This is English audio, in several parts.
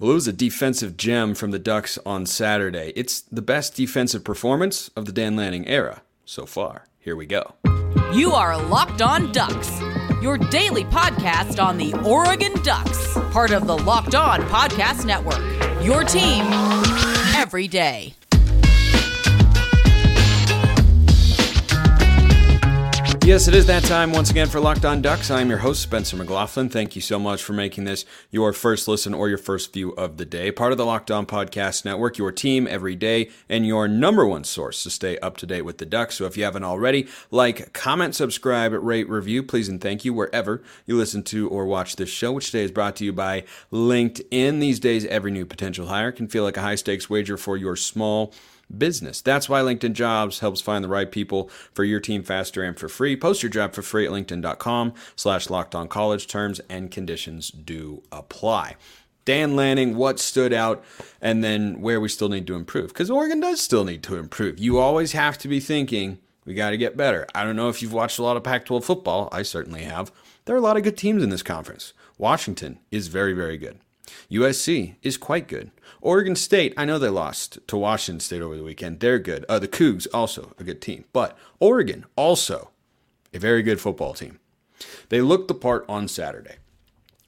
Well, it was a defensive gem from the Ducks on Saturday. It's the best defensive performance of the Dan Lanning era so far. Here we go. You are Locked On Ducks, your daily podcast on the Oregon Ducks, part of the Locked On Podcast Network. Your team every day. Yes, it is that time once again for Locked On Ducks. I'm your host, Spencer McLaughlin. Thank you so much for making this your first listen or your first view of the day. Part of the Locked On Podcast Network, your team every day, and your number one source to stay up to date with the Ducks. So if you haven't already, like, comment, subscribe, rate, review, please and thank you wherever you listen to or watch this show, which today is brought to you by LinkedIn. These days, every new potential hire can feel like a high stakes wager for your small business. That's why LinkedIn Jobs helps find the right people for your team faster and for free. Post your job for free at linkedin.com slash locked on college. Terms and conditions do apply. Dan Lanning, what stood out, and then where we still need to improve. Because Oregon does still need to improve. You always have to be thinking, we got to get better. I don't know if you've watched a lot of Pac 12 football. I certainly have. There are a lot of good teams in this conference. Washington is very, very good. USC is quite good. Oregon State, I know they lost to Washington State over the weekend. They're good. Uh, the Cougs, also a good team. But Oregon, also a very good football team. They looked the part on Saturday.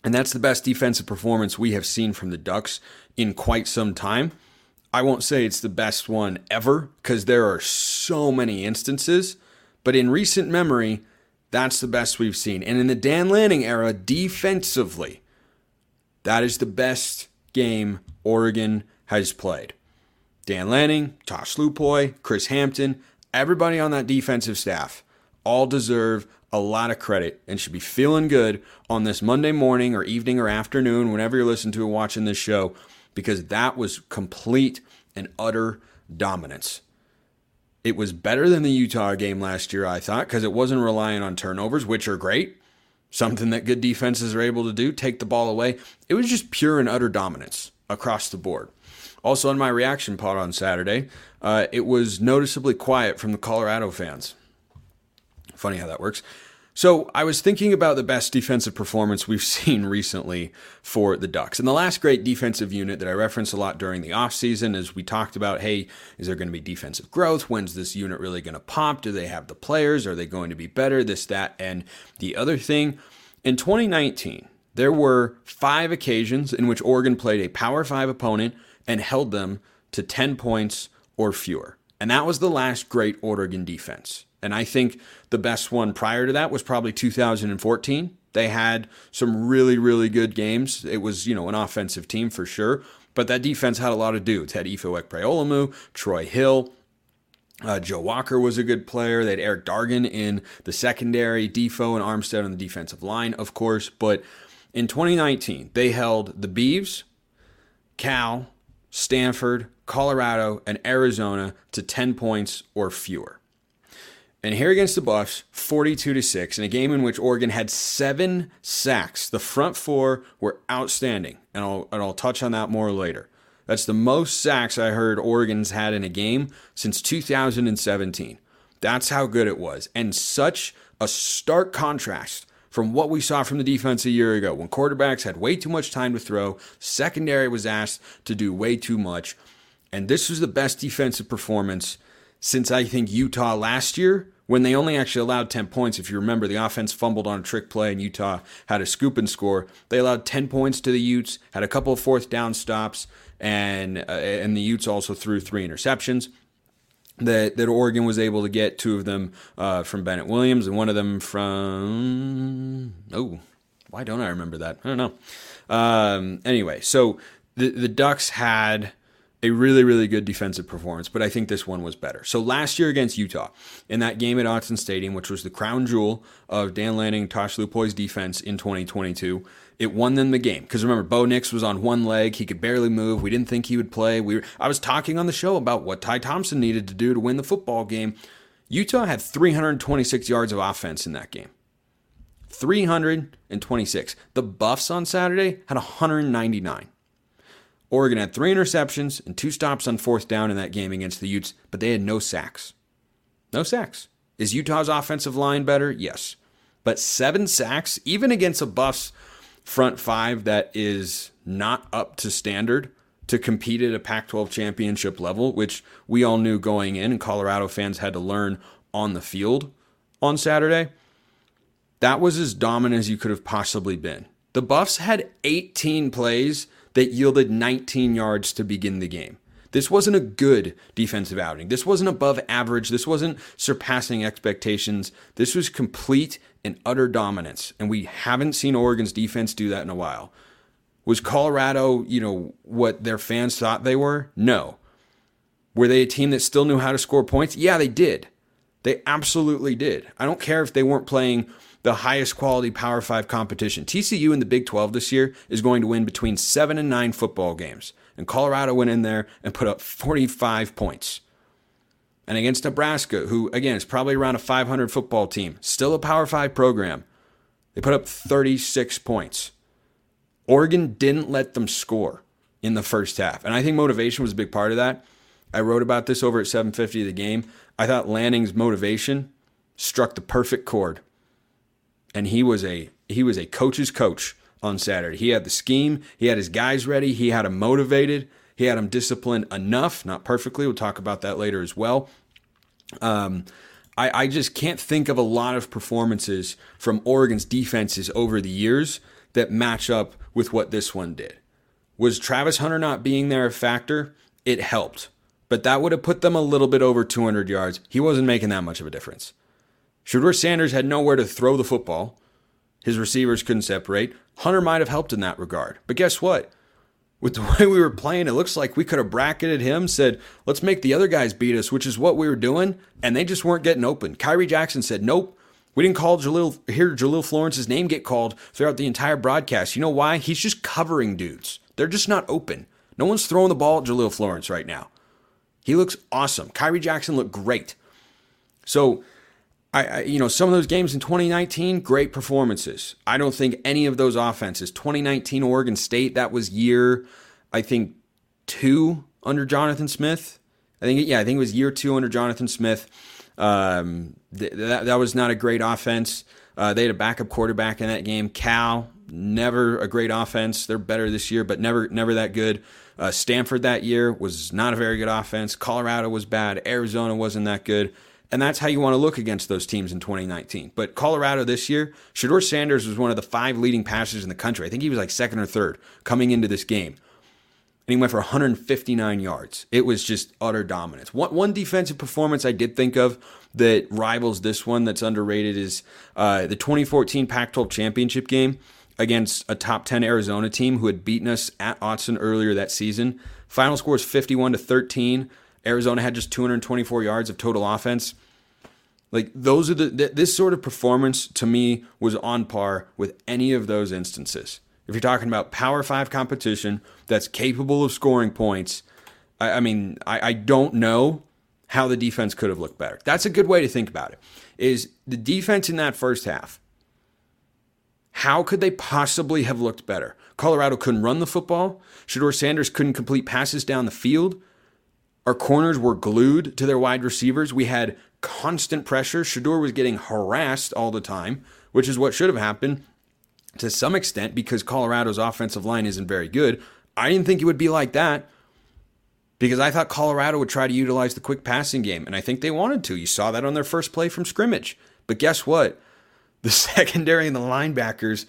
And that's the best defensive performance we have seen from the Ducks in quite some time. I won't say it's the best one ever because there are so many instances, but in recent memory, that's the best we've seen. And in the Dan Lanning era, defensively, that is the best game Oregon has played. Dan Lanning, Tosh Lupoi, Chris Hampton, everybody on that defensive staff all deserve a lot of credit and should be feeling good on this Monday morning or evening or afternoon, whenever you're listening to or watching this show, because that was complete and utter dominance. It was better than the Utah game last year, I thought, because it wasn't relying on turnovers, which are great something that good defenses are able to do, take the ball away. It was just pure and utter dominance across the board. Also, on my reaction pod on Saturday, uh, it was noticeably quiet from the Colorado fans. Funny how that works. So I was thinking about the best defensive performance we've seen recently for the Ducks. And the last great defensive unit that I referenced a lot during the offseason is we talked about, hey, is there going to be defensive growth? When's this unit really going to pop? Do they have the players? Are they going to be better? This, that, and the other thing. In 2019, there were five occasions in which Oregon played a Power Five opponent and held them to 10 points or fewer. And that was the last great Oregon defense. And I think the best one prior to that was probably 2014. They had some really, really good games. It was, you know, an offensive team for sure. But that defense had a lot of dudes. Had Ifo Ekpre-Olomu, Troy Hill, uh, Joe Walker was a good player. They had Erick Dargan in the secondary, Defoe and Armstead on the defensive line, of course. But in 2019, they held the Beavs, Cal, Stanford, Colorado, and Arizona to 10 points or fewer. And here against the Buffs, 42 to 6, in a game in which Oregon had seven sacks. The front four were outstanding, and I'll, and I'll touch on that more later. That's the most sacks I heard Oregon's had in a game since 2017. That's how good it was. And such a stark contrast from what we saw from the defense a year ago when quarterbacks had way too much time to throw, secondary was asked to do way too much. And this was the best defensive performance since I think Utah last year when they only actually allowed 10 points. If you remember, the offense fumbled on a trick play and Utah had a scoop and score. They allowed 10 points to the Utes, had a couple of fourth down stops, and uh, and the Utes also threw three interceptions. That, that Oregon was able to get two of them uh, from Bennett Williams and one of them from oh why don't I remember that I don't know um, anyway so the the Ducks had a really, really good defensive performance, but I think this one was better. So last year against Utah, in that game at Autzen Stadium, which was the crown jewel of Dan Lanning, Tosh Lupoi's defense in 2022, it won them the game. Because remember, Bo Nix was on one leg; he could barely move. We didn't think he would play. We were, I was talking on the show about what Ty Thompson needed to do to win the football game. Utah had 326 yards of offense in that game. 326. The Buffs on Saturday had 199. Oregon had three interceptions and two stops on fourth down in that game against the Utes, but they had no sacks. No sacks. Is Utah's offensive line better? Yes. But seven sacks, even against a Buffs front five that is not up to standard to compete at a Pac 12 championship level, which we all knew going in, and Colorado fans had to learn on the field on Saturday. That was as dominant as you could have possibly been. The Buffs had 18 plays that yielded 19 yards to begin the game. This wasn't a good defensive outing. This wasn't above average. This wasn't surpassing expectations. This was complete and utter dominance. And we haven't seen Oregon's defense do that in a while. Was Colorado, you know, what their fans thought they were? No. Were they a team that still knew how to score points? Yeah, they did. They absolutely did. I don't care if they weren't playing the highest quality Power 5 competition. TCU in the Big 12 this year is going to win between 7 and 9 football games. And Colorado went in there and put up 45 points. And against Nebraska, who again is probably around a 500 football team, still a Power 5 program, they put up 36 points. Oregon didn't let them score in the first half. And I think motivation was a big part of that. I wrote about this over at 750 of the game. I thought Lanning's motivation struck the perfect chord. And he was a he was a coach's coach on Saturday. He had the scheme, he had his guys ready, he had them motivated, he had them disciplined enough, not perfectly. We'll talk about that later as well. Um, I, I just can't think of a lot of performances from Oregon's defenses over the years that match up with what this one did. Was Travis Hunter not being there a factor? It helped, but that would have put them a little bit over 200 yards. He wasn't making that much of a difference. Shedeur Sanders had nowhere to throw the football. His receivers couldn't separate. Hunter might have helped in that regard. But guess what? With the way we were playing, it looks like we could have bracketed him, said, let's make the other guys beat us, which is what we were doing, and they just weren't getting open. Khyree Jackson said, nope, we didn't call Jahlil, hear Jahlil Florence's name get called throughout the entire broadcast. You know why? He's just covering dudes. They're just not open. No one's throwing the ball at Jahlil Florence right now. He looks awesome. Khyree Jackson looked great. So, I, I, you know, some of those games in 2019, great performances. I don't think any of those offenses. 2019 Oregon State, that was year, I think, two under Jonathan Smith. I think, yeah, I think it was year two under Jonathan Smith. Um, th- that, that was not a great offense. Uh, they had a backup quarterback in that game. Cal, never a great offense. They're better this year, but never never that good. Uh, Stanford that year was not a very good offense. Colorado was bad. Arizona wasn't that good. And that's how you want to look against those teams in 2019. But Colorado this year, Shedeur Sanders was one of the five leading passers in the country. I think he was like second or third coming into this game and he went for 159 yards. It was just utter dominance. One, one defensive performance I did think of that rivals this one that's underrated is uh, the 2014 Pac 12 championship game against a top 10 Arizona team who had beaten us at Autzen earlier that season. Final score was 51 to 13. Arizona had just 224 yards of total offense. Like those are the this sort of performance to me was on par with any of those instances if you're talking about Power Five competition that's capable of scoring points, I, I mean, I, I don't know how the defense could have looked better. That's a good way to think about it. Is the defense in that first half? How could they possibly have looked better? Colorado couldn't run the football. Shedeur Sanders couldn't complete passes down the field. Our corners were glued to their wide receivers. We had constant pressure. Shedeur was getting harassed all the time, which is what should have happened to some extent because Colorado's offensive line isn't very good. I didn't think it would be like that because I thought Colorado would try to utilize the quick passing game, and I think they wanted to. You saw that on their first play from scrimmage. But guess what? The secondary and the linebackers,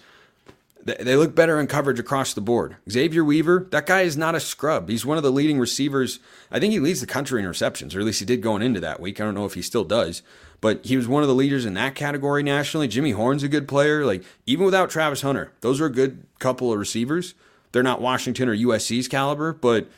they look better in coverage across the board. Xavier Weaver, that guy is not a scrub. He's one of the leading receivers. I think he leads the country in receptions, or at least he did going into that week. I don't know if he still does but he was one of the leaders in that category nationally. Jimmy Horn's a good player. Like even without Travis Hunter, those are a good couple of receivers. They're not Washington or USC's caliber, but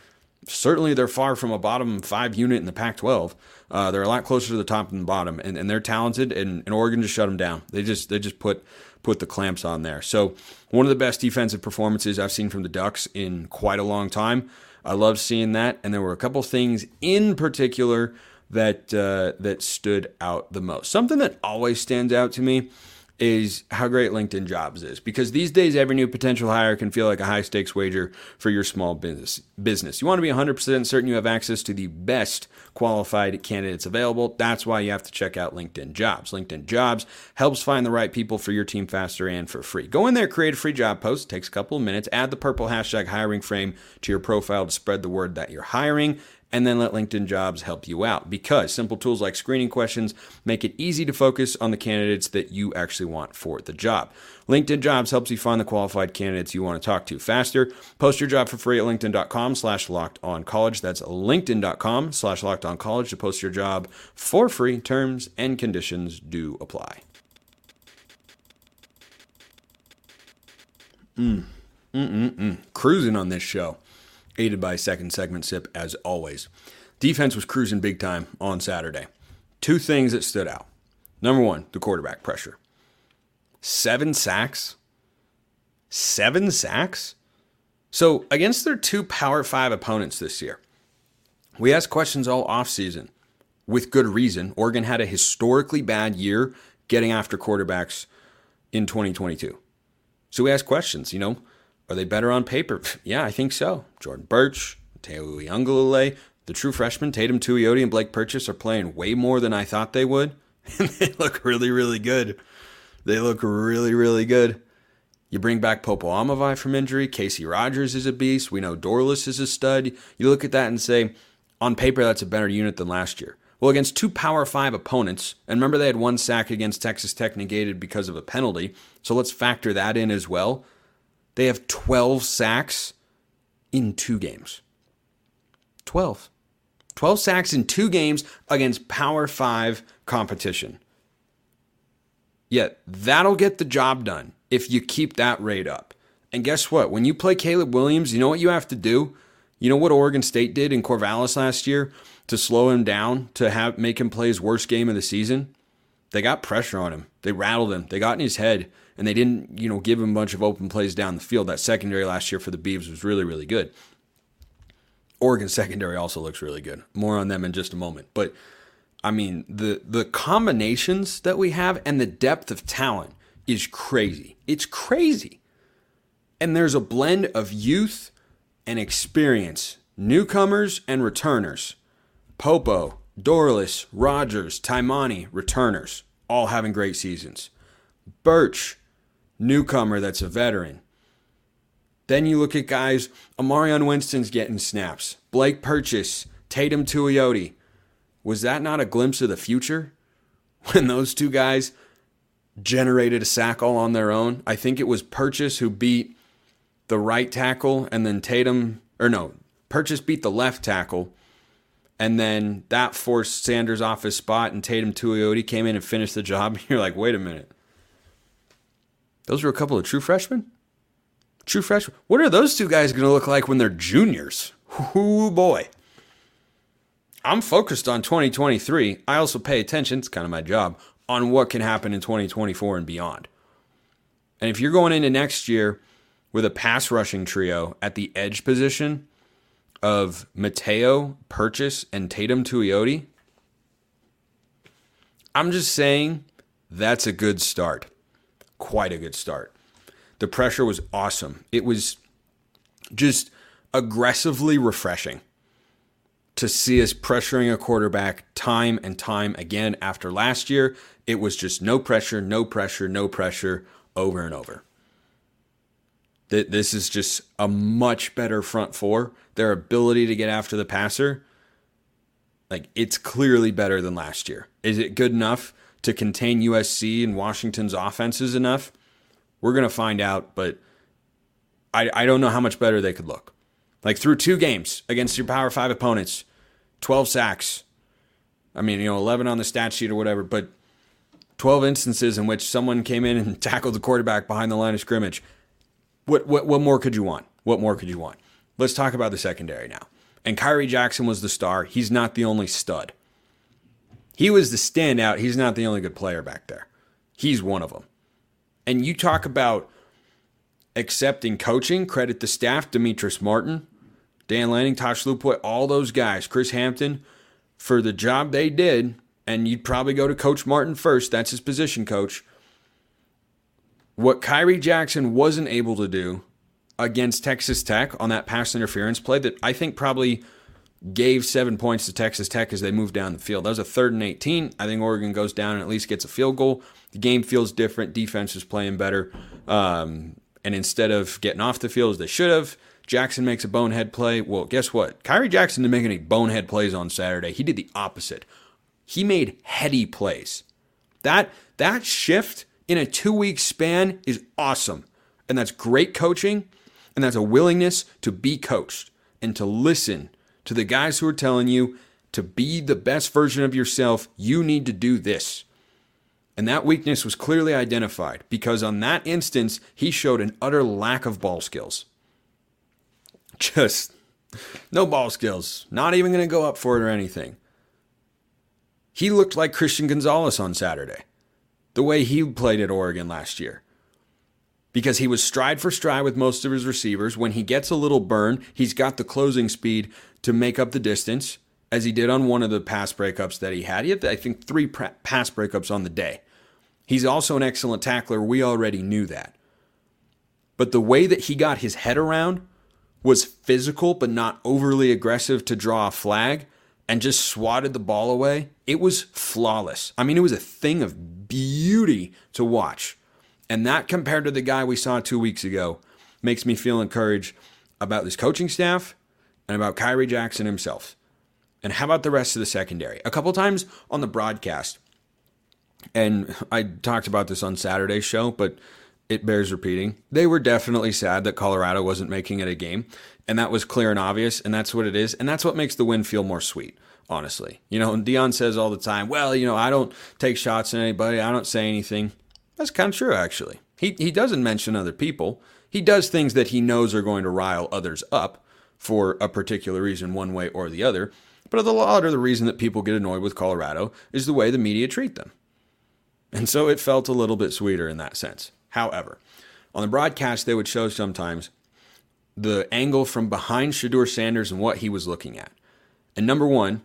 certainly they're far from a bottom five unit in the Pac-12. Uh, they're a lot closer to the top than the bottom, and, and they're talented. And, and Oregon just shut them down. They just they just put put the clamps on there. So one of the best defensive performances I've seen from the Ducks in quite a long time. I love seeing that, and there were a couple things in particular that uh, that stood out the most. Something that always stands out to me is how great LinkedIn Jobs is because these days every new potential hire can feel like a high stakes wager for your small business. Business. You want to be 100% certain you have access to the best qualified candidates available. That's why you have to check out LinkedIn Jobs. LinkedIn Jobs helps find the right people for your team faster and for free. Go in there, create a free job post, takes a couple of minutes, add the purple hashtag hiring frame to your profile to spread the word that you're hiring and then let LinkedIn Jobs help you out because simple tools like screening questions make it easy to focus on the candidates that you actually want for the job. LinkedIn Jobs helps you find the qualified candidates you want to talk to faster. Post your job for free at linkedin.com slash locked on college. That's linkedin.com slash locked on college to post your job for free. Terms and conditions do apply. Mm. Mm-mm-mm. Cruising on this show aided by second segment sip as always. Defense was cruising big time on Saturday. Two things that stood out. Number one, the quarterback pressure. Seven sacks. Seven sacks? So, against their two Power Five opponents this year, we asked questions all offseason with good reason. Oregon had a historically bad year getting after quarterbacks in 2022. So we asked questions, you know, are they better on paper? yeah, I think so. Jordan Burch, Teo Uiagalelei, the true freshmen, Tatum Tuioti and Blake Purchase are playing way more than I thought they would. And they look really, really good. They look really, really good. You bring back Popo Aumavae from injury. Casey Rogers is a beast. We know Dorlus is a stud. You look at that and say, on paper, that's a better unit than last year. Well, against two Power Five opponents, and remember they had one sack against Texas Tech negated because of a penalty, so let's factor that in as well. They have 12 sacks in two games. 12. 12 sacks in two games against Power 5 competition. Yet that'll get the job done if you keep that rate up. And guess what? When you play Caleb Williams, you know what you have to do? You know what Oregon State did in Corvallis last year to slow him down, to have make him play his worst game of the season? They got pressure on him. They rattled him. They got in his head and they didn't, you know, give him a bunch of open plays down the field. That secondary last year for the Beavs was really, really good. Oregon secondary also looks really good. More on them in just a moment. But I mean, the the combinations that we have and the depth of talent is crazy. It's crazy. And there's a blend of youth and experience, newcomers and returners. Popo, Dorlus, Rogers, Taimani, returners, all having great seasons. Burch, newcomer that's a veteran. Then you look at guys, Amarion Winston's getting snaps. Blake Purchase, Tatum Tuioti. Was that not a glimpse of the future? When those two guys generated a sack all on their own. I think it was Purchase who beat the right tackle, and then Tatum, or no, Purchase beat the left tackle, and then that forced Sanders off his spot, and Tatum Tuioti came in and finished the job. And You're like, wait a minute. Those were a couple of true freshmen? True freshmen. What are those two guys going to look like when they're juniors? Ooh, boy. I'm focused on 2023. I also pay attention, it's kind of my job, on what can happen in 2024 and beyond. And if you're going into next year with a pass rushing trio at the edge position of Matayo Purchase, and Tatum Tuioti, I'm just saying that's a good start quite a good start. The pressure was awesome. It was just aggressively refreshing to see us pressuring a quarterback time and time again after last year. It was just no pressure, no pressure, no pressure over and over. That this is just a much better front four. Their ability to get after the passer, like it's clearly better than last year. Is it good enough? to contain USC and Washington's offenses enough? We're to find out, but I, I don't know how much better they could look. Like through two games against your Power Five opponents, 12 sacks. I mean, you know, 11 on the stat sheet or whatever, but 12 instances in which someone came in and tackled the quarterback behind the line of scrimmage. What, what, what more could you want? What more could you want? Let's talk about the secondary now. And Khyree Jackson was the star. He's not the only stud. He was the standout. He's not the only good player back there. He's one of them. And you talk about accepting coaching, credit the staff, Demetrius Martin, Dan Lanning, Tosh Lupoi, all those guys, Chris Hampton, for the job they did. And you'd probably go to Coach Martin first. That's his position coach. What Khyree Jackson wasn't able to do against Texas Tech on that pass interference play that I think probably gave seven points to Texas Tech as they moved down the field. That was a third and 18. I think Oregon goes down and at least gets a field goal. The game feels different. Defense is playing better. Um, and instead of getting off the field as they should have, Jackson makes a bonehead play. Well, guess what? Khyree Jackson didn't make any bonehead plays on Saturday. He did the opposite. He made heady plays. That that shift in a two week span is awesome. And that's great coaching. And that's a willingness to be coached and to listen to the guys who are telling you to be the best version of yourself, you need to do this. And that weakness was clearly identified because on that instance, he showed an utter lack of ball skills. Just no ball skills, not even going to go up for it or anything. He looked like Christian Gonzalez on Saturday, the way he played at Oregon last year because he was stride for stride with most of his receivers. When he gets a little burn, he's got the closing speed to make up the distance, as he did on one of the pass breakups that he had. He had, I think, three pass breakups on the day. He's also an excellent tackler. We already knew that. But the way that he got his head around was physical, but not overly aggressive to draw a flag and just swatted the ball away. It was flawless. I mean, it was a thing of beauty to watch. And that compared to the guy we saw two weeks ago makes me feel encouraged about this coaching staff and about Khyree Jackson himself. And how about the rest of the secondary? A couple times on the broadcast, and I talked about this on Saturday's show, but it bears repeating. They were definitely sad that Colorado wasn't making it a game, and that was clear and obvious, and that's what it is, and that's what makes the win feel more sweet, honestly. You know, and Deion says all the time, well, you know, I don't take shots at anybody, I don't say anything. That's kind of true, actually. He, he doesn't mention other people. He does things that he knows are going to rile others up for a particular reason, one way or the other. But a lot of the reason that people get annoyed with Colorado is the way the media treat them. And so it felt a little bit sweeter in that sense. However, on the broadcast, they would show sometimes the angle from behind Shedeur Sanders and what he was looking at. And number one,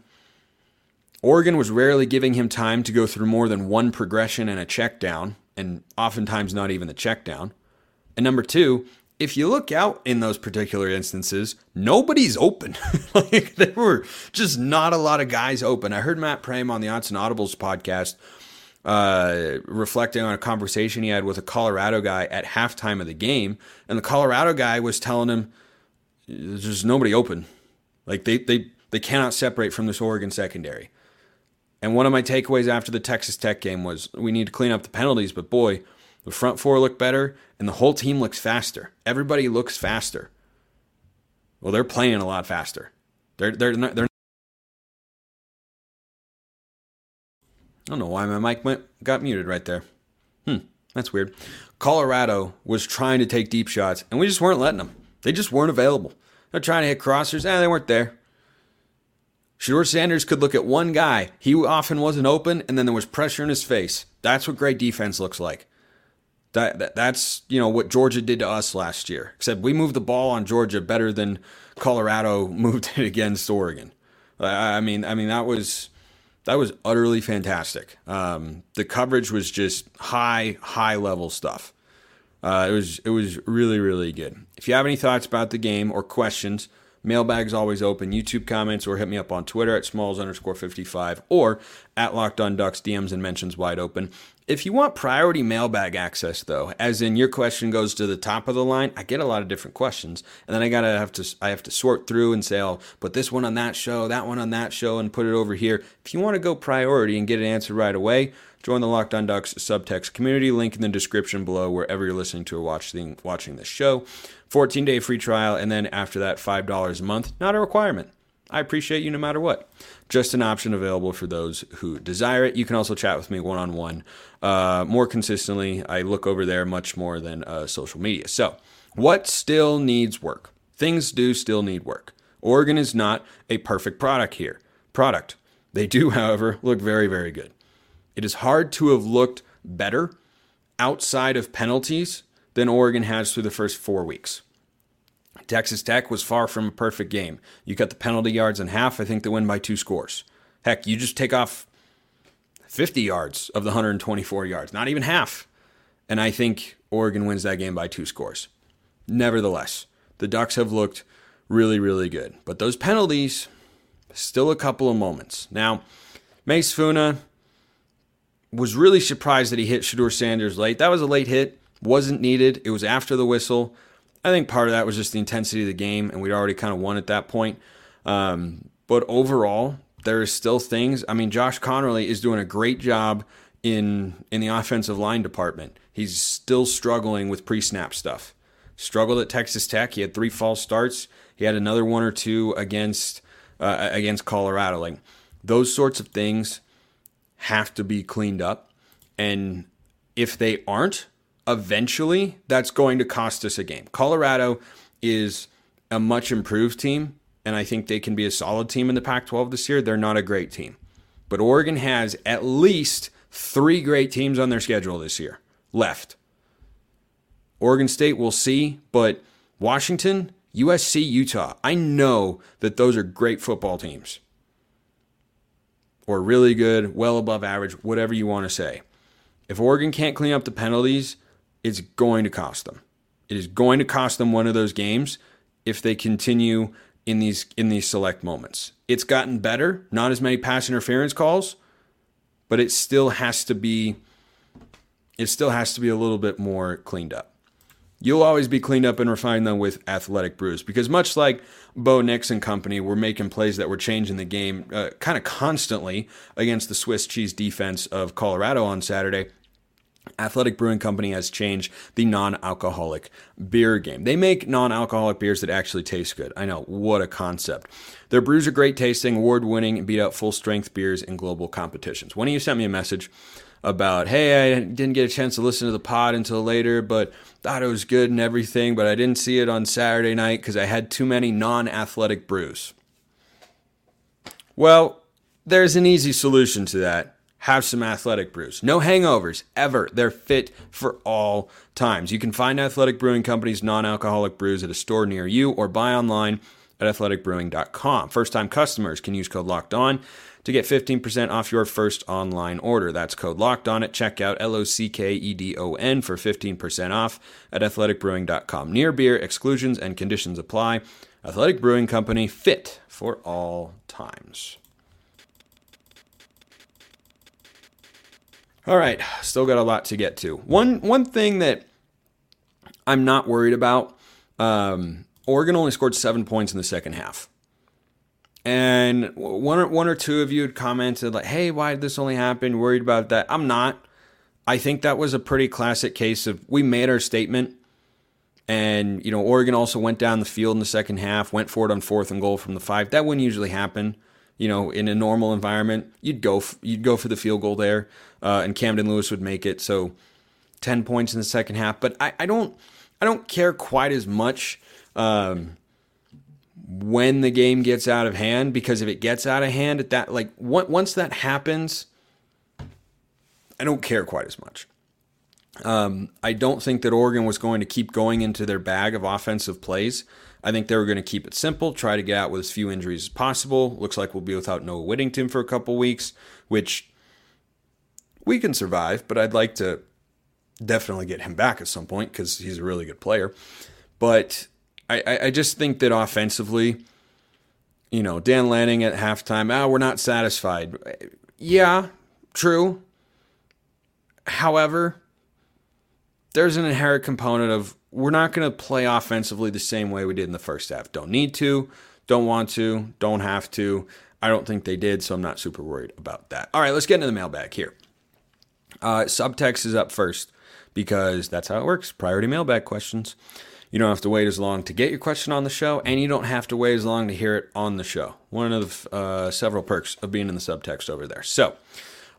Oregon was rarely giving him time to go through more than one progression and a check down and oftentimes not even the check down. And number two, if you look out in those particular instances, nobody's open. like there were just not a lot of guys open. I heard Matt Prehm on the Odds and Audibles podcast uh, reflecting on a conversation he had with a Colorado guy at halftime of the game, and the Colorado guy was telling him there's nobody open. Like they they they cannot separate from this Oregon secondary. And one of my takeaways after the Texas Tech game was we need to clean up the penalties, but boy, the front four look better and the whole team looks faster. Everybody looks faster. Well, they're playing a lot faster. They're they're not, they're I don't know why my mic went, got muted right there. Hmm, that's weird. Colorado was trying to take deep shots, and we just weren't letting them. They just weren't available. They're trying to hit crossers, and eh, they weren't there. Shedeur Sanders could look at one guy. He often wasn't open, and then there was pressure in his face. That's what great defense looks like. That, that that's you know what Georgia did to us last year. Except we moved the ball on Georgia better than Colorado moved it against Oregon. I mean, I mean that was that was utterly fantastic. Um, the coverage was just high, high level stuff. Uh, it was it was really really good. If you have any thoughts about the game or questions, Mailbag's always open. YouTube comments or hit me up on Twitter at smalls underscore 55 or at locked on ducks DMs and mentions wide open. If you want priority mailbag access though, as in your question goes to the top of the line, I get a lot of different questions. And then I gotta have to I have to sort through and say, I'll put this one on that show, that one on that show, and put it over here. If you want to go priority and get an answer right away, join the Locked On Ducks subtext community. Link in the description below wherever you're listening to or watching watching this show. 14 day free trial, and then after that, $5 a month. Not a requirement. I appreciate you no matter what. Just an option available for those who desire it. You can also chat with me one on one more consistently. I look over there much more than uh, social media. So, what still needs work? Things do still need work. Oregon is not a perfect product here. Product. They do, however, look very, very good. It is hard to have looked better outside of penalties than Oregon has through the first four weeks. Texas Tech was far from a perfect game. You cut the penalty yards in half, I think they win by two scores. Heck, you just take off 50 yards of the 124 yards, not even half. And I think Oregon wins that game by two scores. Nevertheless, the Ducks have looked really, really good. But those penalties, still a couple of moments. Now, Mase Funa was really surprised that he hit Shedeur Sanders late. That was a late hit, wasn't needed. It was after the whistle. I think part of that was just the intensity of the game, and we'd already kind of won at that point. Um, but overall, there is still things. I mean, Josh Conerly is doing a great job in in the offensive line department. He's still struggling with pre-snap stuff. Struggled at Texas Tech. He had three false starts. He had another one or two against uh, against Colorado. Like those sorts of things have to be cleaned up, and if they aren't, eventually that's going to cost us a game. Colorado is a much improved team, and I think they can be a solid team in the Pac 12 this year. They're not a great team. But Oregon has at least three great teams on their schedule this year left. Oregon State, we'll see, but Washington, USC, Utah, I know that those are great football teams. Or really good, well above average, whatever you want to say. If Oregon can't clean up the penalties, it's going to cost them. It is going to cost them one of those games if they continue in these in these select moments. It's gotten better, not as many pass interference calls, but it still has to be it still has to be a little bit more cleaned up. You'll always be cleaned up and refined though with athletic brews because much like Bo Nix and company were making plays that were changing the game uh, kind of constantly against the Swiss cheese defense of Colorado on Saturday. Athletic Brewing Company has changed the non alcoholic beer game. They make non alcoholic beers that actually taste good. I know, what a concept. Their brews are great tasting, award winning, and beat out full strength beers in global competitions. One of you sent me a message about, hey, I didn't get a chance to listen to the pod until later, but thought it was good and everything, but I didn't see it on Saturday night because I had too many non athletic brews. Well, there's an easy solution to that have some athletic brews. No hangovers ever. They're fit for all times. You can find Athletic Brewing Company's non alcoholic brews at a store near you or buy online at athleticbrewing.com. First time customers can use code locked on to get 15% off your first online order. That's code locked on at checkout, L O C K E D O N, for 15% off at athleticbrewing.com. Near beer exclusions and conditions apply. Athletic Brewing Company, fit for all times. All right, still got a lot to get to. One one thing that I'm not worried about. Um, Oregon only scored seven points in the second half, and one or, one or two of you had commented like, "Hey, why did this only happen?" Worried about that? I'm not. I think that was a pretty classic case of we made our statement, and you know Oregon also went down the field in the second half, went for it on fourth and goal from the five. That wouldn't usually happen you know, in a normal environment, you'd go f- you'd go for the field goal there, uh, and Camden Lewis would make it. So, ten points in the second half. But I, I don't I don't care quite as much um, when the game gets out of hand because if it gets out of hand at that like once that happens, I don't care quite as much. Um, I don't think that Oregon was going to keep going into their bag of offensive plays. I think they were going to keep it simple, try to get out with as few injuries as possible. Looks like we'll be without Noah Whittington for a couple weeks, which we can survive, but I'd like to definitely get him back at some point because he's a really good player. But I, I just think that offensively, you know, Dan Lanning at halftime, ah, oh, we're not satisfied. Yeah, true. However, there's an inherent component of we're not going to play offensively the same way we did in the first half. Don't need to, don't want to, don't have to. I don't think they did, so I'm not super worried about that. All right, let's get into the mailbag here. Uh, subtext is up first because that's how it works. Priority mailbag questions. You don't have to wait as long to get your question on the show, and you don't have to wait as long to hear it on the show. One of uh, several perks of being in the subtext over there. So,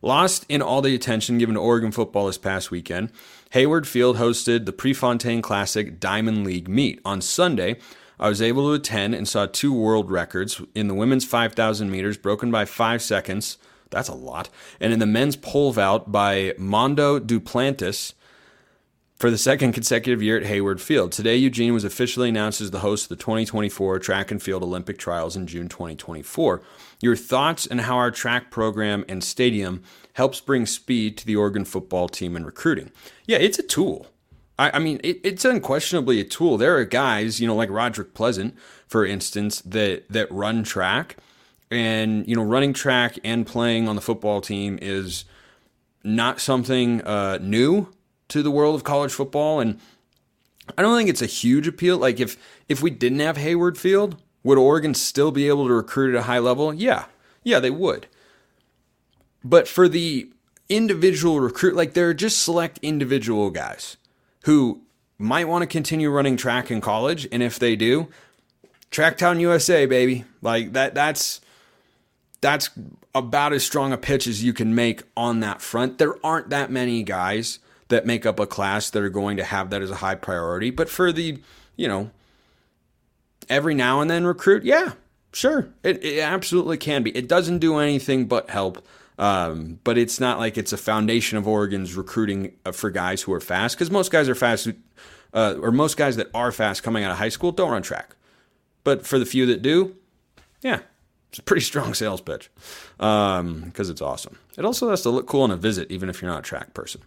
lost in all the attention given to Oregon football this past weekend Hayward Field hosted the Prefontaine Classic Diamond League meet. On Sunday, I was able to attend and saw two world records in the women's 5,000 meters, broken by five seconds. That's a lot. And in the men's pole vault by Mondo Duplantis for the second consecutive year at Hayward Field. Today, Eugene was officially announced as the host of the 2024 Track and Field Olympic Trials in June 2024. Your thoughts and how our track program and stadium helps bring speed to the Oregon football team and recruiting. Yeah, it's a tool. I, I mean, it, it's unquestionably a tool. There are guys, you know, like Roderick Pleasant, for instance, that that run track, and you know, running track and playing on the football team is not something uh, new to the world of college football, and I don't think it's a huge appeal. Like if if we didn't have Hayward Field, would Oregon still be able to recruit at a high level? Yeah, yeah, they would. But for the individual recruit, like there are just select individual guys who might want to continue running track in college, and if they do, Tracktown USA, baby, like that. That's that's about as strong a pitch as you can make on that front. There aren't that many guys that make up a class that are going to have that as a high priority, but for the you know every now and then recruit, yeah, sure, it, it absolutely can be. It doesn't do anything but help. Um, but it's not like it's a foundation of Oregon's recruiting uh, for guys who are fast because most guys are fast, uh, or most guys that are fast coming out of high school don't run track. But for the few that do, yeah, it's a pretty strong sales pitch because um, it's awesome. It also has to look cool on a visit, even if you're not a track person.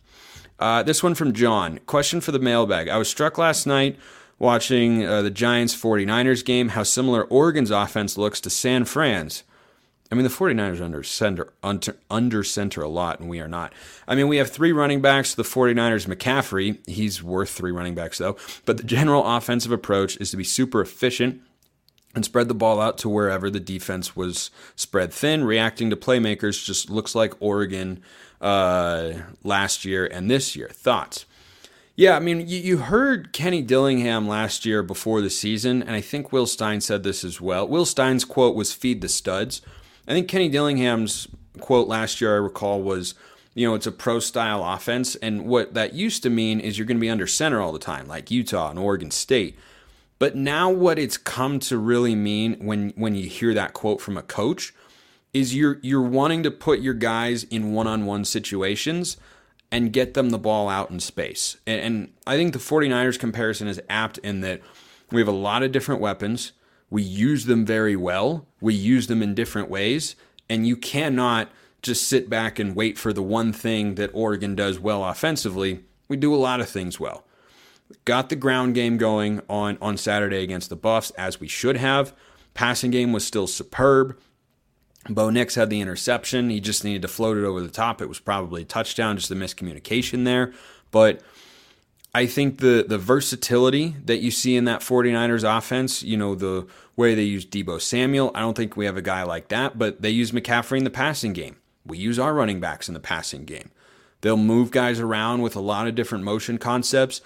Uh, this one from John. Question for the mailbag. I was struck last night watching uh, the Giants 49ers game how similar Oregon's offense looks to San Fran's. I mean, the 49ers under center, under, under center a lot, and we are not. I mean, we have three running backs. The 49ers, McCaffrey, he's worth three running backs, though. But the general offensive approach is to be super efficient and spread the ball out to wherever the defense was spread thin. Reacting to playmakers just looks like Oregon uh, last year and this year. Thoughts? Yeah, I mean, you, you heard Kenny Dillingham last year before the season, and I think Will Stein said this as well. Will Stein's quote was feed the studs. I think Kenny Dillingham's quote last year, I recall, was, you know, it's a pro style offense. And what that used to mean is you're going to be under center all the time, like Utah and Oregon State. But now what it's come to really mean when when you hear that quote from a coach is you're you're wanting to put your guys in one-on-one situations and get them the ball out in space. And, and I think the 49ers comparison is apt in that we have a lot of different weapons. We use them very well. We use them in different ways. And you cannot just sit back and wait for the one thing that Oregon does well offensively. We do a lot of things well. Got the ground game going on, on Saturday against the Buffs, as we should have. Passing game was still superb. Bo Nix had the interception. He just needed to float it over the top. It was probably a touchdown, just a miscommunication there. But I think the the versatility that you see in that 49ers offense, you know, the way they use Deebo Samuel, I don't think we have a guy like that, but they use McCaffrey in the passing game. We use our running backs in the passing game. They'll move guys around with a lot of different motion concepts.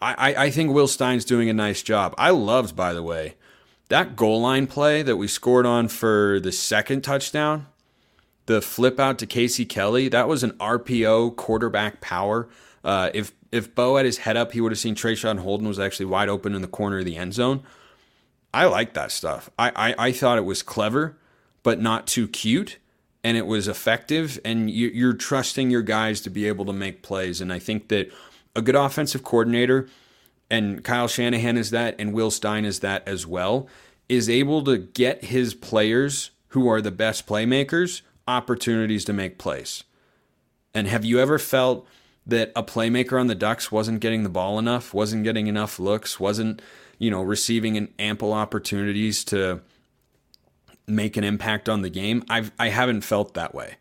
I, I, I think Will Stein's doing a nice job. I loved, by the way, that goal line play that we scored on for the second touchdown, the flip out to Casey Kelly, that was an RPO quarterback power. Uh, if if Bo had his head up, he would have seen Traeshon Holden was actually wide open in the corner of the end zone. I like that stuff. I, I, I thought it was clever, but not too cute, and it was effective. And you, you're trusting your guys to be able to make plays. And I think that a good offensive coordinator and Kyle Shanahan is that, and Will Stein is that as well, is able to get his players who are the best playmakers opportunities to make plays. And have you ever felt that a playmaker on the Ducks wasn't getting the ball enough, wasn't getting enough looks, wasn't, you know, receiving an ample opportunities to make an impact on the game? I've I haven't felt that way.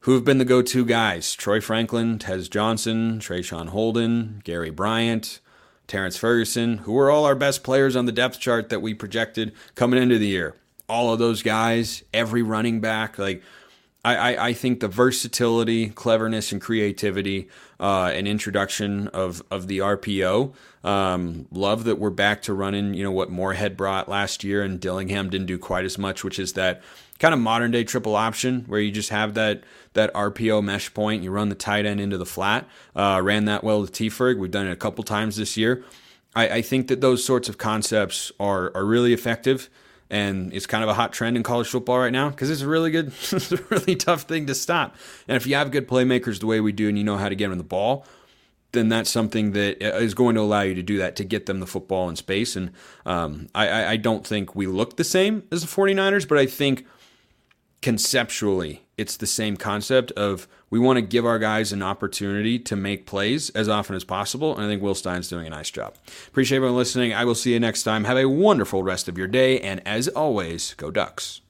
Who have been the go-to guys? Troy Franklin, Tez Johnson, Traeshon Holden, Gary Bryant, Terrence Ferguson, who were all our best players on the depth chart that we projected coming into the year. All of those guys, every running back, like I, I, I think the versatility, cleverness, and creativity, uh, and introduction of of the RPO. Um, love that we're back to running. You know what Moorhead brought last year, and Dillingham didn't do quite as much, which is that kind of modern day triple option where you just have that that RPO mesh point. You run the tight end into the flat. Uh, ran that well to T-Ferg. We've done it a couple times this year. I, I think that those sorts of concepts are are really effective and it's kind of a hot trend in college football right now because it's a really good, it's a really tough thing to stop. And if you have good playmakers the way we do, and you know how to get them the ball, then that's something that is going to allow you to do that to get them the football in space. And um, I, I don't think we look the same as the 49ers, but I think conceptually it's the same concept of we want to give our guys an opportunity to make plays as often as possible. And I think Will Stein's doing a nice job. Appreciate everyone listening. I will see you next time. Have a wonderful rest of your day. And as always, go Ducks.